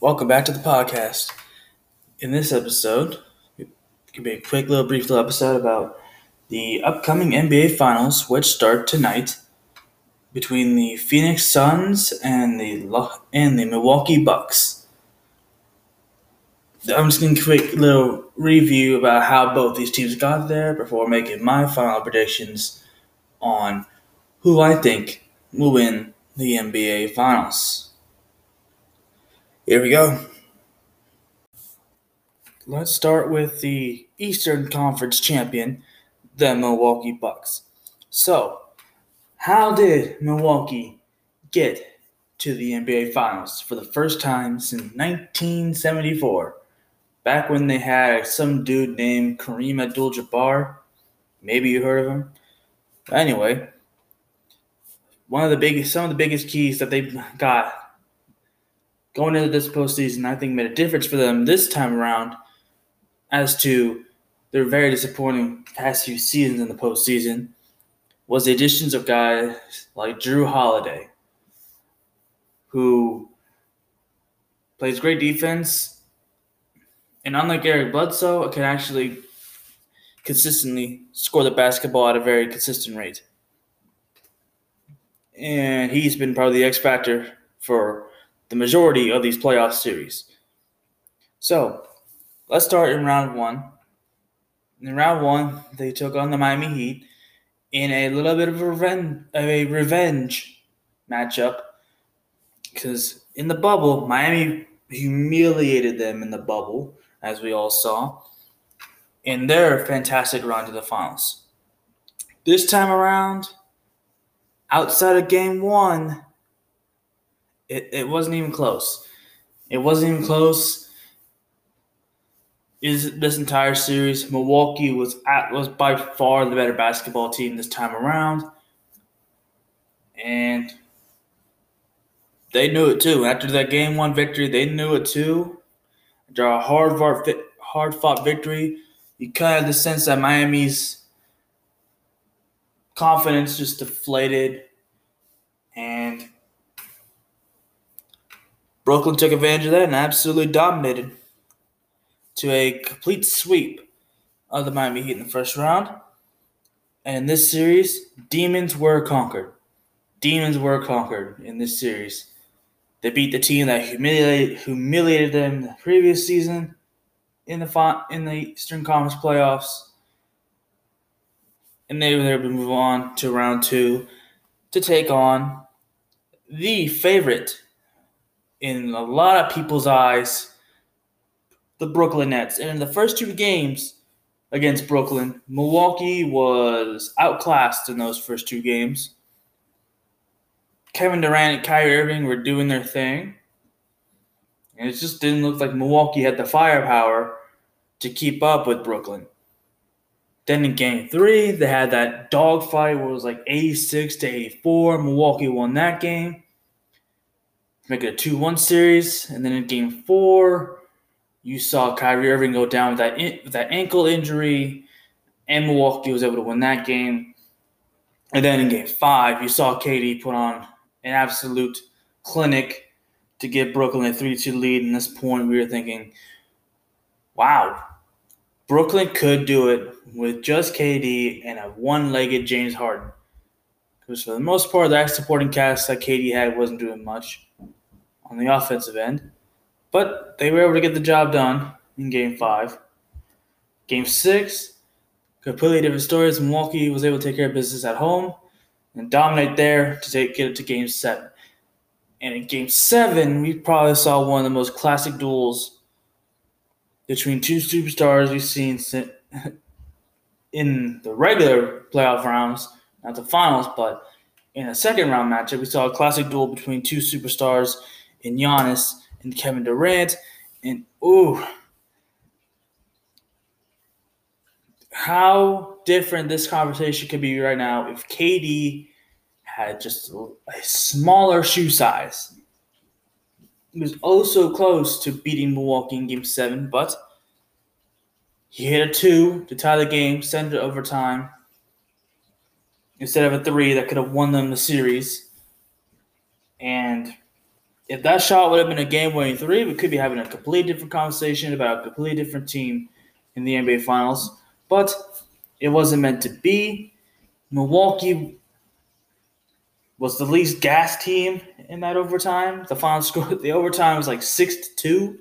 Welcome back to the podcast. In this episode, it could be a quick little brief little episode about the upcoming NBA Finals, which start tonight between the Phoenix Suns and the and the Milwaukee Bucks. I'm just going to quick little review about how both these teams got there before making my final predictions on who I think will win the NBA Finals. Here we go. Let's start with the Eastern Conference champion, the Milwaukee Bucks. So, how did Milwaukee get to the NBA Finals for the first time since 1974? Back when they had some dude named Kareem Abdul Jabbar. Maybe you heard of him. Anyway, one of the biggest, some of the biggest keys that they got going into this postseason, I think made a difference for them this time around as to their very disappointing past few seasons in the postseason was the additions of guys like Jrue Holiday, who plays great defense, and unlike Eric Bledsoe, can actually consistently score the basketball at a very consistent rate. And he's been probably the X factor for the majority of these playoff series. So let's start in round one. In round one, they took on the Miami Heat in a little bit of a revenge, a revenge matchup because in the bubble, Miami humiliated them in the bubble, as we all saw, in their fantastic run to the finals. This time around, outside of game one, it, it wasn't even close. It wasn't even close. Is this entire series, Milwaukee was at was by far the better basketball team this time around, and they knew it too. After that game one victory, they knew it too. After a hard hard fought victory, you kind of the sense that Miami's confidence just deflated, and Brooklyn took advantage of that and absolutely dominated to a complete sweep of the Miami Heat in the first round. And in this series, demons were conquered. Demons were conquered in this series. They beat the team that humiliated humiliated them the previous season in the in the Eastern Conference playoffs and they were able to move on to round two to take on the favorite in a lot of people's eyes, the Brooklyn Nets. And in the first two games against Brooklyn, Milwaukee was outclassed in those first two games. Kevin Durant and Kyrie Irving were doing their thing. And it just didn't look like Milwaukee had the firepower to keep up with Brooklyn. Then in game three, they had that dogfight where it was like 86 to 84. Milwaukee won that game. Make it a 2 1 series. And then in game four, you saw Kyrie Irving go down with that, in, with that ankle injury, and Milwaukee was able to win that game. And then in game five, you saw KD put on an absolute clinic to get Brooklyn a 3 2 lead. And this point, we were thinking, wow, Brooklyn could do it with just KD and a one-legged James Harden. Because for the most part, that supporting cast that KD had wasn't doing much on the offensive end. But they were able to get the job done in game five. Game six, completely different stories. Milwaukee was able to take care of business at home and dominate there to take, get it to game seven. And in game seven, we probably saw one of the most classic duels between two superstars we've seen in the regular playoff rounds, not the finals, but in a second round matchup, we saw a classic duel between two superstars in Giannis and Kevin Durant. And ooh, how different this conversation could be right now if KD had just a smaller shoe size he was oh also close to beating Milwaukee in Game Seven, but he hit a two to tie the game, send it overtime instead of a three that could have won them the series. And if that shot would have been a game winning three, we could be having a completely different conversation about a completely different team in the NBA Finals. But it wasn't meant to be. Milwaukee was the least gas team in that overtime. The final score, the overtime was like six to two.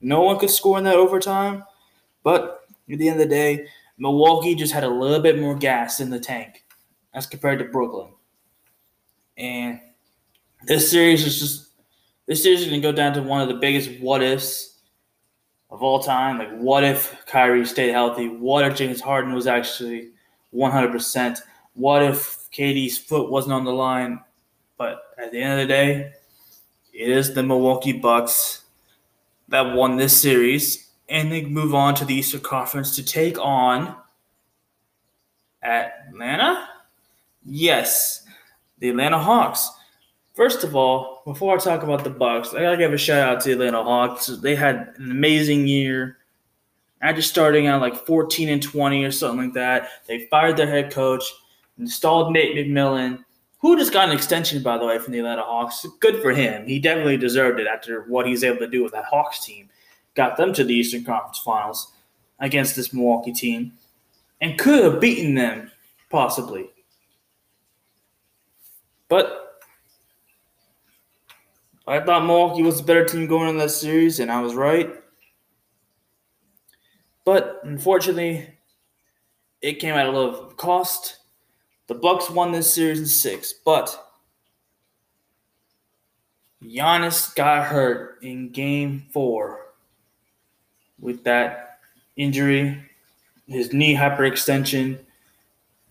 No one could score in that overtime. But at the end of the day, Milwaukee just had a little bit more gas in the tank as compared to Brooklyn. And this series is just this series is gonna go down to one of the biggest what ifs of all time. Like, what if Kyrie stayed healthy? What if James Harden was actually 100%? What if KD's foot wasn't on the line? But at the end of the day, it is the Milwaukee Bucks that won this series, and they move on to the Eastern Conference to take on Atlanta. Yes, the Atlanta Hawks. First of all, before I talk about the Bucks, I gotta give a shout out to the Atlanta Hawks. They had an amazing year. After starting out like 14 and 20 or something like that, they fired their head coach, installed Nate McMillan, who just got an extension, by the way, from the Atlanta Hawks. Good for him. He definitely deserved it after what he's able to do with that Hawks team. Got them to the Eastern Conference Finals against this Milwaukee team and could have beaten them, possibly. But I thought Milwaukee was the better team going in that series, and I was right. But unfortunately, it came at a little cost. The Bucks won this series in six, but Giannis got hurt in game four with that injury, his knee hyperextension.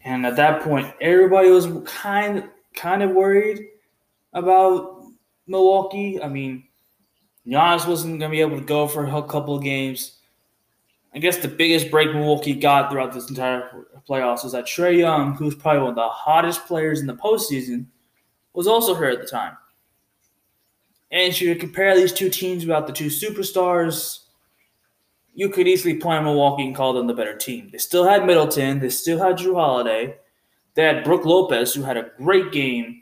And at that point, everybody was kind kind of worried about Milwaukee. I mean, Giannis wasn't going to be able to go for a couple of games. I guess the biggest break Milwaukee got throughout this entire playoffs was that Trae Young, who's probably one of the hottest players in the postseason, was also hurt at the time. And if you compare these two teams about the two superstars, you could easily point Milwaukee and call them the better team. They still had Middleton, they still had Jrue Holiday, they had Brook Lopez, who had a great game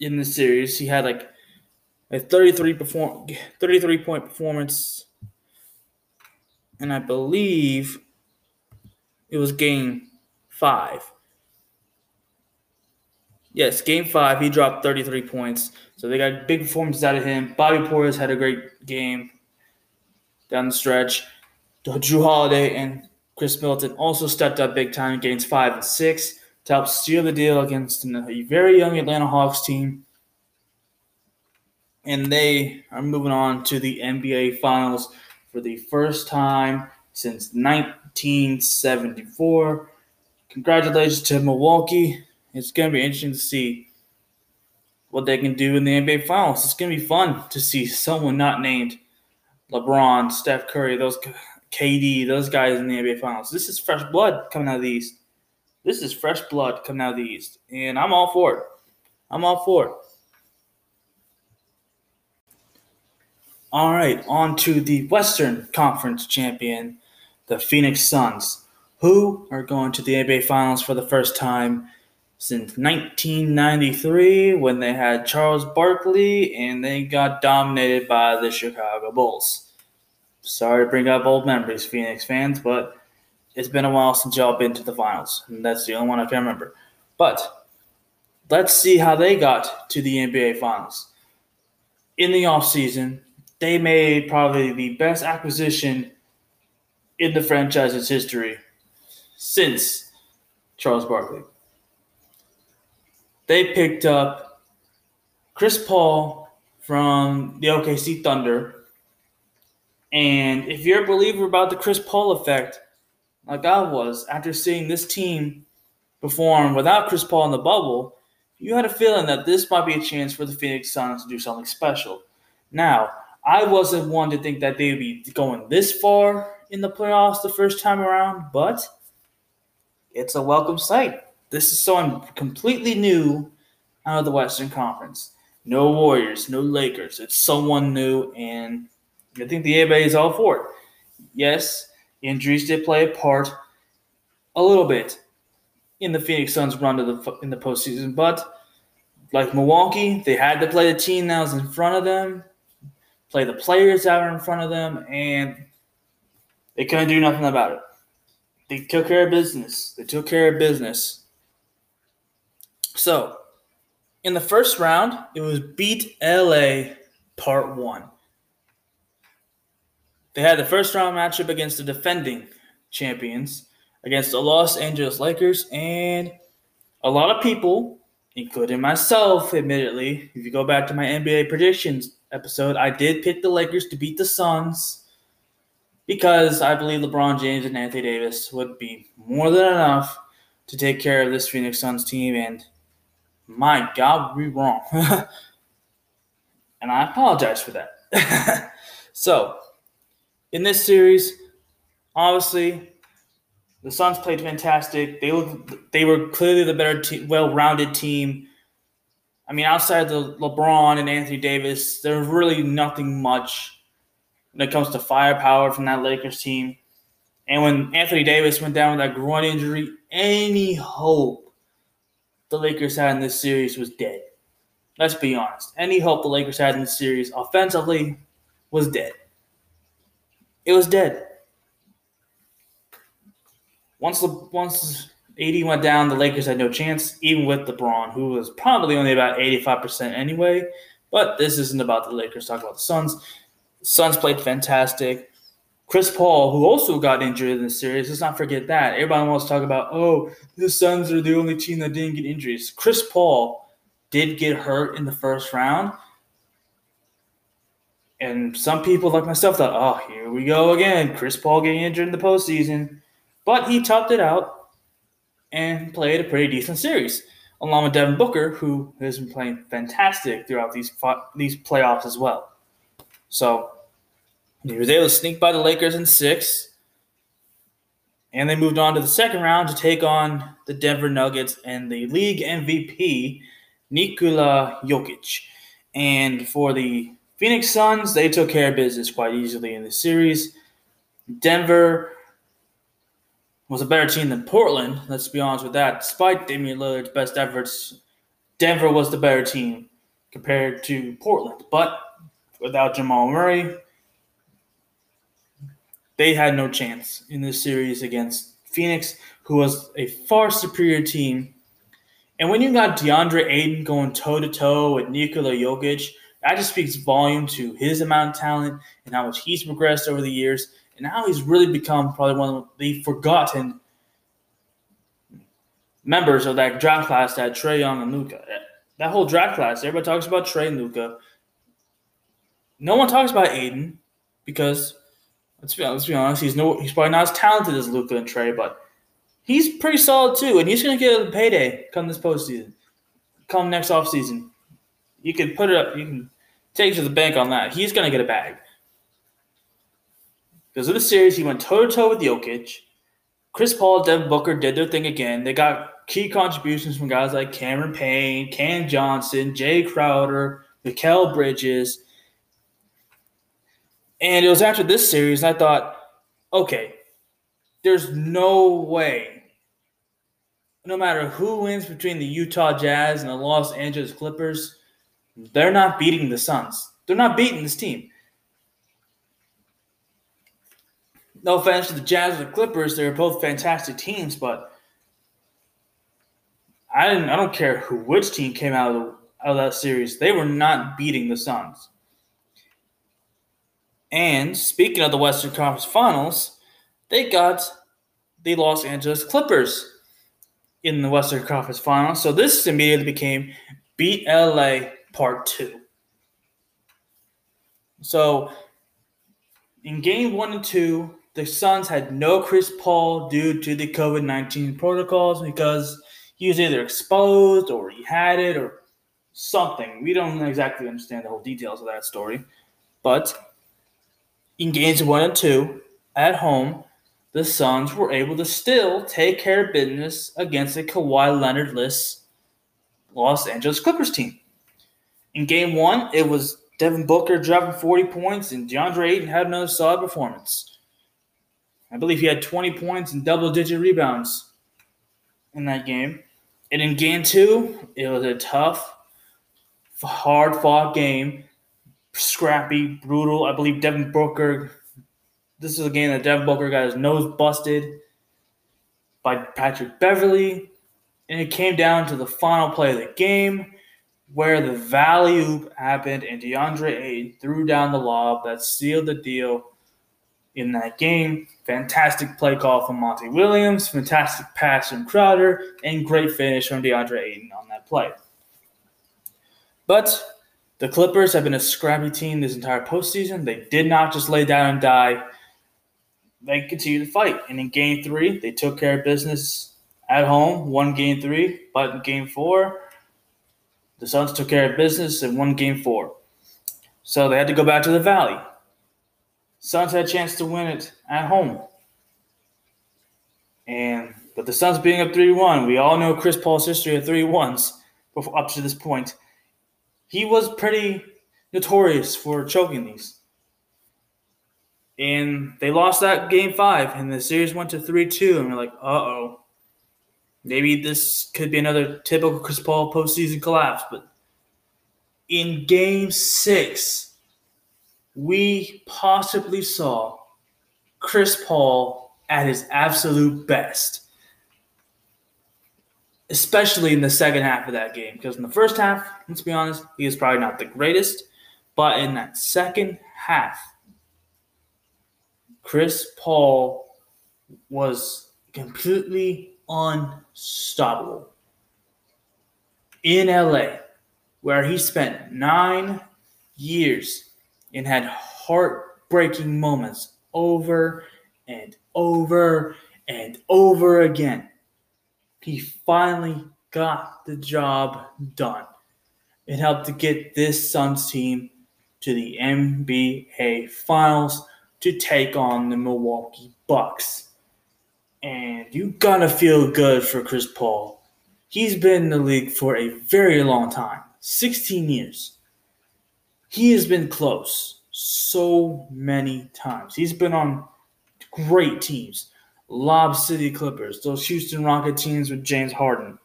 in the series. He had like a 33 perform 33 point performance and I believe it was game 5. Yes, game 5 he dropped 33 points. So they got big performances out of him. Bobby Portis had a great game down the stretch. Jrue Holiday and Khris Middleton also stepped up big time in games 5 and 6 to help seal the deal against a very young Atlanta Hawks team. And they are moving on to the NBA Finals for the first time since 1974. Congratulations to Milwaukee. It's going to be interesting to see what they can do in the NBA Finals. It's going to be fun to see someone not named LeBron, Steph Curry, those KD, those guys in the NBA Finals. This is fresh blood coming out of the East. This is fresh blood coming out of the East, and I'm all for it. I'm all for it. All right, on to the Western Conference champion, the Phoenix Suns, who are going to the NBA Finals for the first time since 1993 when they had Charles Barkley and they got dominated by the Chicago Bulls. Sorry to bring up old memories, Phoenix fans, but it's been a while since y'all been to the finals, and that's the only one I can remember. But let's see how they got to the NBA Finals. In the offseason, they made probably the best acquisition in the franchise's history since Charles Barkley. They picked up Chris Paul from the OKC Thunder. And if you're a believer about the Chris Paul effect, like I was after seeing this team perform without Chris Paul in the bubble, you had a feeling that this might be a chance for the Phoenix Suns to do something special. Now, I wasn't one to think that they would be going this far in the playoffs the first time around, but it's a welcome sight. This is someone completely new out of the Western Conference. No Warriors, no Lakers. It's someone new, and I think the NBA is all for it. Yes, Injuries did play a part a little bit in the Phoenix Suns run to the in the postseason, but like Milwaukee, they had to play the team that was in front of them, play the players that were in front of them, and they couldn't do nothing about it. They took care of business. They took care of business. So, in the first round, it was beat LA part one. They had the first round matchup against the defending champions, against the Los Angeles Lakers, and a lot of people, including myself, admittedly, if you go back to my NBA predictions episode, I did pick the Lakers to beat the Suns because I believe LeBron James and Anthony Davis would be more than enough to take care of this Phoenix Suns team. And my God, we wrong. and I apologize for that. so, in this series, obviously, the Suns played fantastic. They looked, they were clearly the better, te- well-rounded team. I mean, outside of the LeBron and Anthony Davis, there's really nothing much when it comes to firepower from that Lakers team. And when Anthony Davis went down with that groin injury, any hope the Lakers had in this series was dead. Let's be honest. Any hope the Lakers had in this series offensively was dead. It was dead. Once the once AD went down, the Lakers had no chance, even with LeBron, who was probably only about 85% anyway. But this isn't about the Lakers, talk about the Suns. Suns played fantastic. Chris Paul, who also got injured in the series, let's not forget that. Everybody wants to talk about, oh, the Suns are the only team that didn't get injuries. Chris Paul did get hurt in the first round. And some people like myself thought, oh, here we go again. Chris Paul getting injured in the postseason. But he topped it out and played a pretty decent series, along with Devin Booker, who has been playing fantastic throughout these these playoffs as well. So he was able to sneak by the Lakers in six, and they moved on to the second round to take on the Denver Nuggets and the league MVP Nikola Jokic. And for the Phoenix Suns, they took care of business quite easily in the series. Denver was a better team than Portland. Let's be honest with that. Despite Damian Lillard's best efforts, Denver was the better team compared to Portland. But without Jamal Murray, they had no chance in this series against Phoenix, who was a far superior team. And when you got DeAndre Ayton going toe to toe with Nikola Jokic, that just speaks volume to his amount of talent and how much he's progressed over the years. And now he's really become probably one of the forgotten members of that draft class that Trae Young and Luka. Eh, that whole draft class, everybody talks about Trae and Luka. No one talks about Ayton because let's be let's be honest, he's no he's probably not as talented as Luka and Trae, but he's pretty solid too, and he's gonna get a payday come this postseason, come next offseason. You can put it up, you can take it to the bank on that. He's gonna get a bag. Because of the series, he went toe to toe with Jokic. Chris Paul, Devin Booker did their thing again. They got key contributions from guys like Cameron Payne, Cam Johnson, Jae Crowder, Mikal Bridges. And it was after this series, I thought, okay, there's no way, no matter who wins between the Utah Jazz and the Los Angeles Clippers, they're not beating the Suns. They're not beating this team. No offense to the Jazz or the Clippers, they're both fantastic teams, but I didn't. I don't care who which team came out of, the, out of that series. They were not beating the Suns. And speaking of the Western Conference Finals, they got the Los Angeles Clippers in the Western Conference Finals. So this immediately became Beat LA Part 2. So in game one and two, the Suns had no Chris Paul due to the COVID 19 protocols because he was either exposed or he had it or something. We don't exactly understand the whole details of that story. But in games one and two at home, the Suns were able to still take care of business against a Kawhi Leonard-less Los Angeles Clippers team. In game one, it was Devin Booker dropping 40 points, and DeAndre Ayton had another solid performance. I believe he had 20 points and double digit rebounds in that game. And in game two, it was a tough hard fought game, scrappy, brutal. I believe Devin Booker. This is a game that Devin Booker got his nose busted by Patrick Beverley, and it came down to the final play of the game where the valley oop happened and DeAndre Ayton threw down the lob that sealed the deal in that game. Fantastic play call from Monty Williams, fantastic pass from Crowder, and great finish from DeAndre Ayton on that play. But the Clippers have been a scrappy team this entire postseason. They did not just lay down and die. They continued to fight. And in game three, they took care of business at home, won game three. But in game four, the Suns took care of business and won game four. So they had to go back to the Valley. Suns had a chance to win it at home. And but the Suns being up 3-1, we all know Chris Paul's history of 3-1s up to this point. He was pretty notorious for choking these. And they lost that game five, and the series went to 3 2. And we're like, uh oh. Maybe this could be another typical Chris Paul postseason collapse. But in game six, we possibly saw Chris Paul at his absolute best. Especially in the second half of that game. Because in the first half, let's be honest, he is probably not the greatest. But in that second half, Chris Paul was completely unstoppable. In LA, where he spent nine years and had heartbreaking moments over and over and over again, he finally got the job done. It helped to get this Suns team to the NBA Finals to take on the Milwaukee Bucks and you gotta feel good for Chris Paul. He's been in the league for a very long time 16 years. He has been close so many times. He's been on great teams Lob City Clippers, those Houston Rocket teams with James Harden.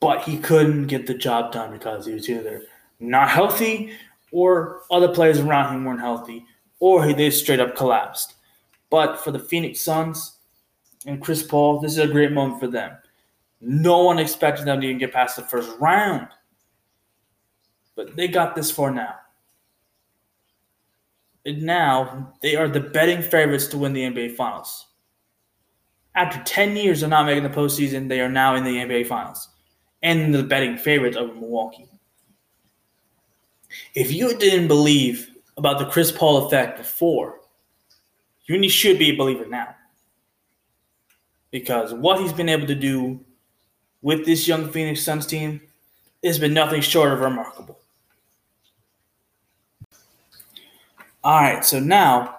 But he couldn't get the job done because he was either not healthy or other players around him weren't healthy or he, they straight up collapsed. But for the Phoenix Suns and Chris Paul, this is a great moment for them. No one expected them to even get past the first round. But they got this far now. And now they are the betting favorites to win the NBA Finals. After 10 years of not making the postseason, they are now in the NBA Finals and the betting favorites of Milwaukee. If you didn't believe about the Chris Paul effect before, you should be a believer now. Because what he's been able to do with this young Phoenix Suns team has been nothing short of remarkable. All right, so now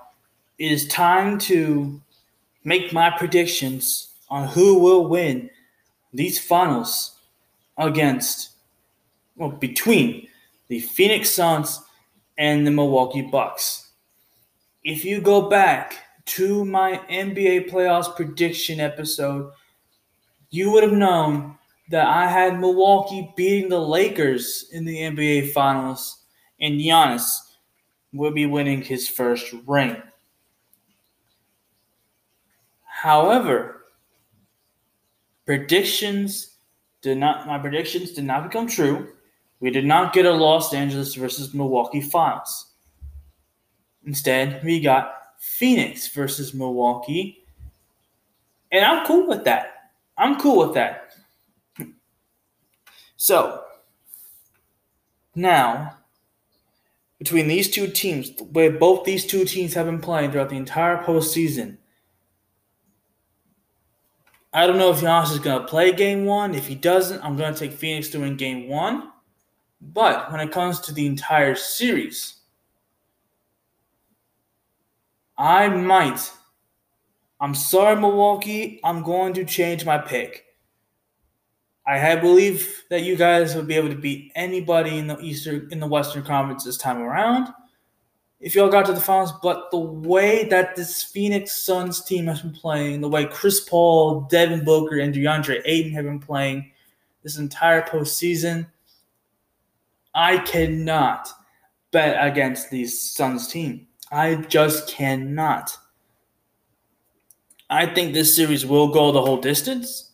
it is time to make my predictions on who will win these finals against, well, between the Phoenix Suns and the Milwaukee Bucks if you go back to my NBA playoffs prediction episode, you would have known that I had Milwaukee beating the Lakers in the NBA Finals, and Giannis would be winning his first ring. However, predictions did not my predictions did not become true. We did not get a Los Angeles versus Milwaukee Finals. Instead, we got Phoenix versus Milwaukee. And I'm cool with that. I'm cool with that. So, now, between these two teams, the way both these two teams have been playing throughout the entire postseason, I don't know if Giannis is going to play game one. If he doesn't, I'm going to take Phoenix to win game one. But when it comes to the entire series, I might. I'm sorry, Milwaukee. I'm going to change my pick. I believe that you guys will be able to beat anybody in the Eastern in the Western Conference this time around. If y'all got to the finals, but the way that this Phoenix Suns team has been playing, the way Chris Paul, Devin Booker, and DeAndre Ayton have been playing, this entire postseason. I cannot bet against these Suns team. I just cannot. I think this series will go the whole distance.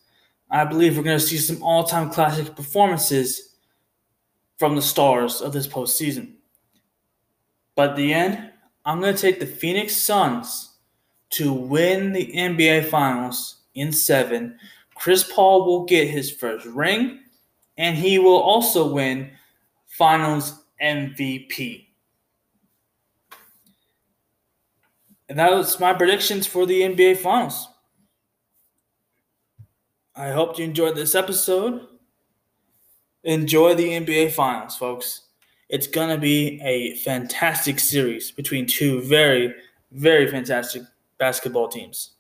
I believe we're going to see some all time classic performances from the stars of this postseason. But at the end, I'm going to take the Phoenix Suns to win the NBA Finals in seven. Chris Paul will get his first ring, and he will also win Finals MVP. And that was my predictions for the NBA Finals. I hope you enjoyed this episode. Enjoy the NBA Finals, folks. It's going to be a fantastic series between two very, very fantastic basketball teams.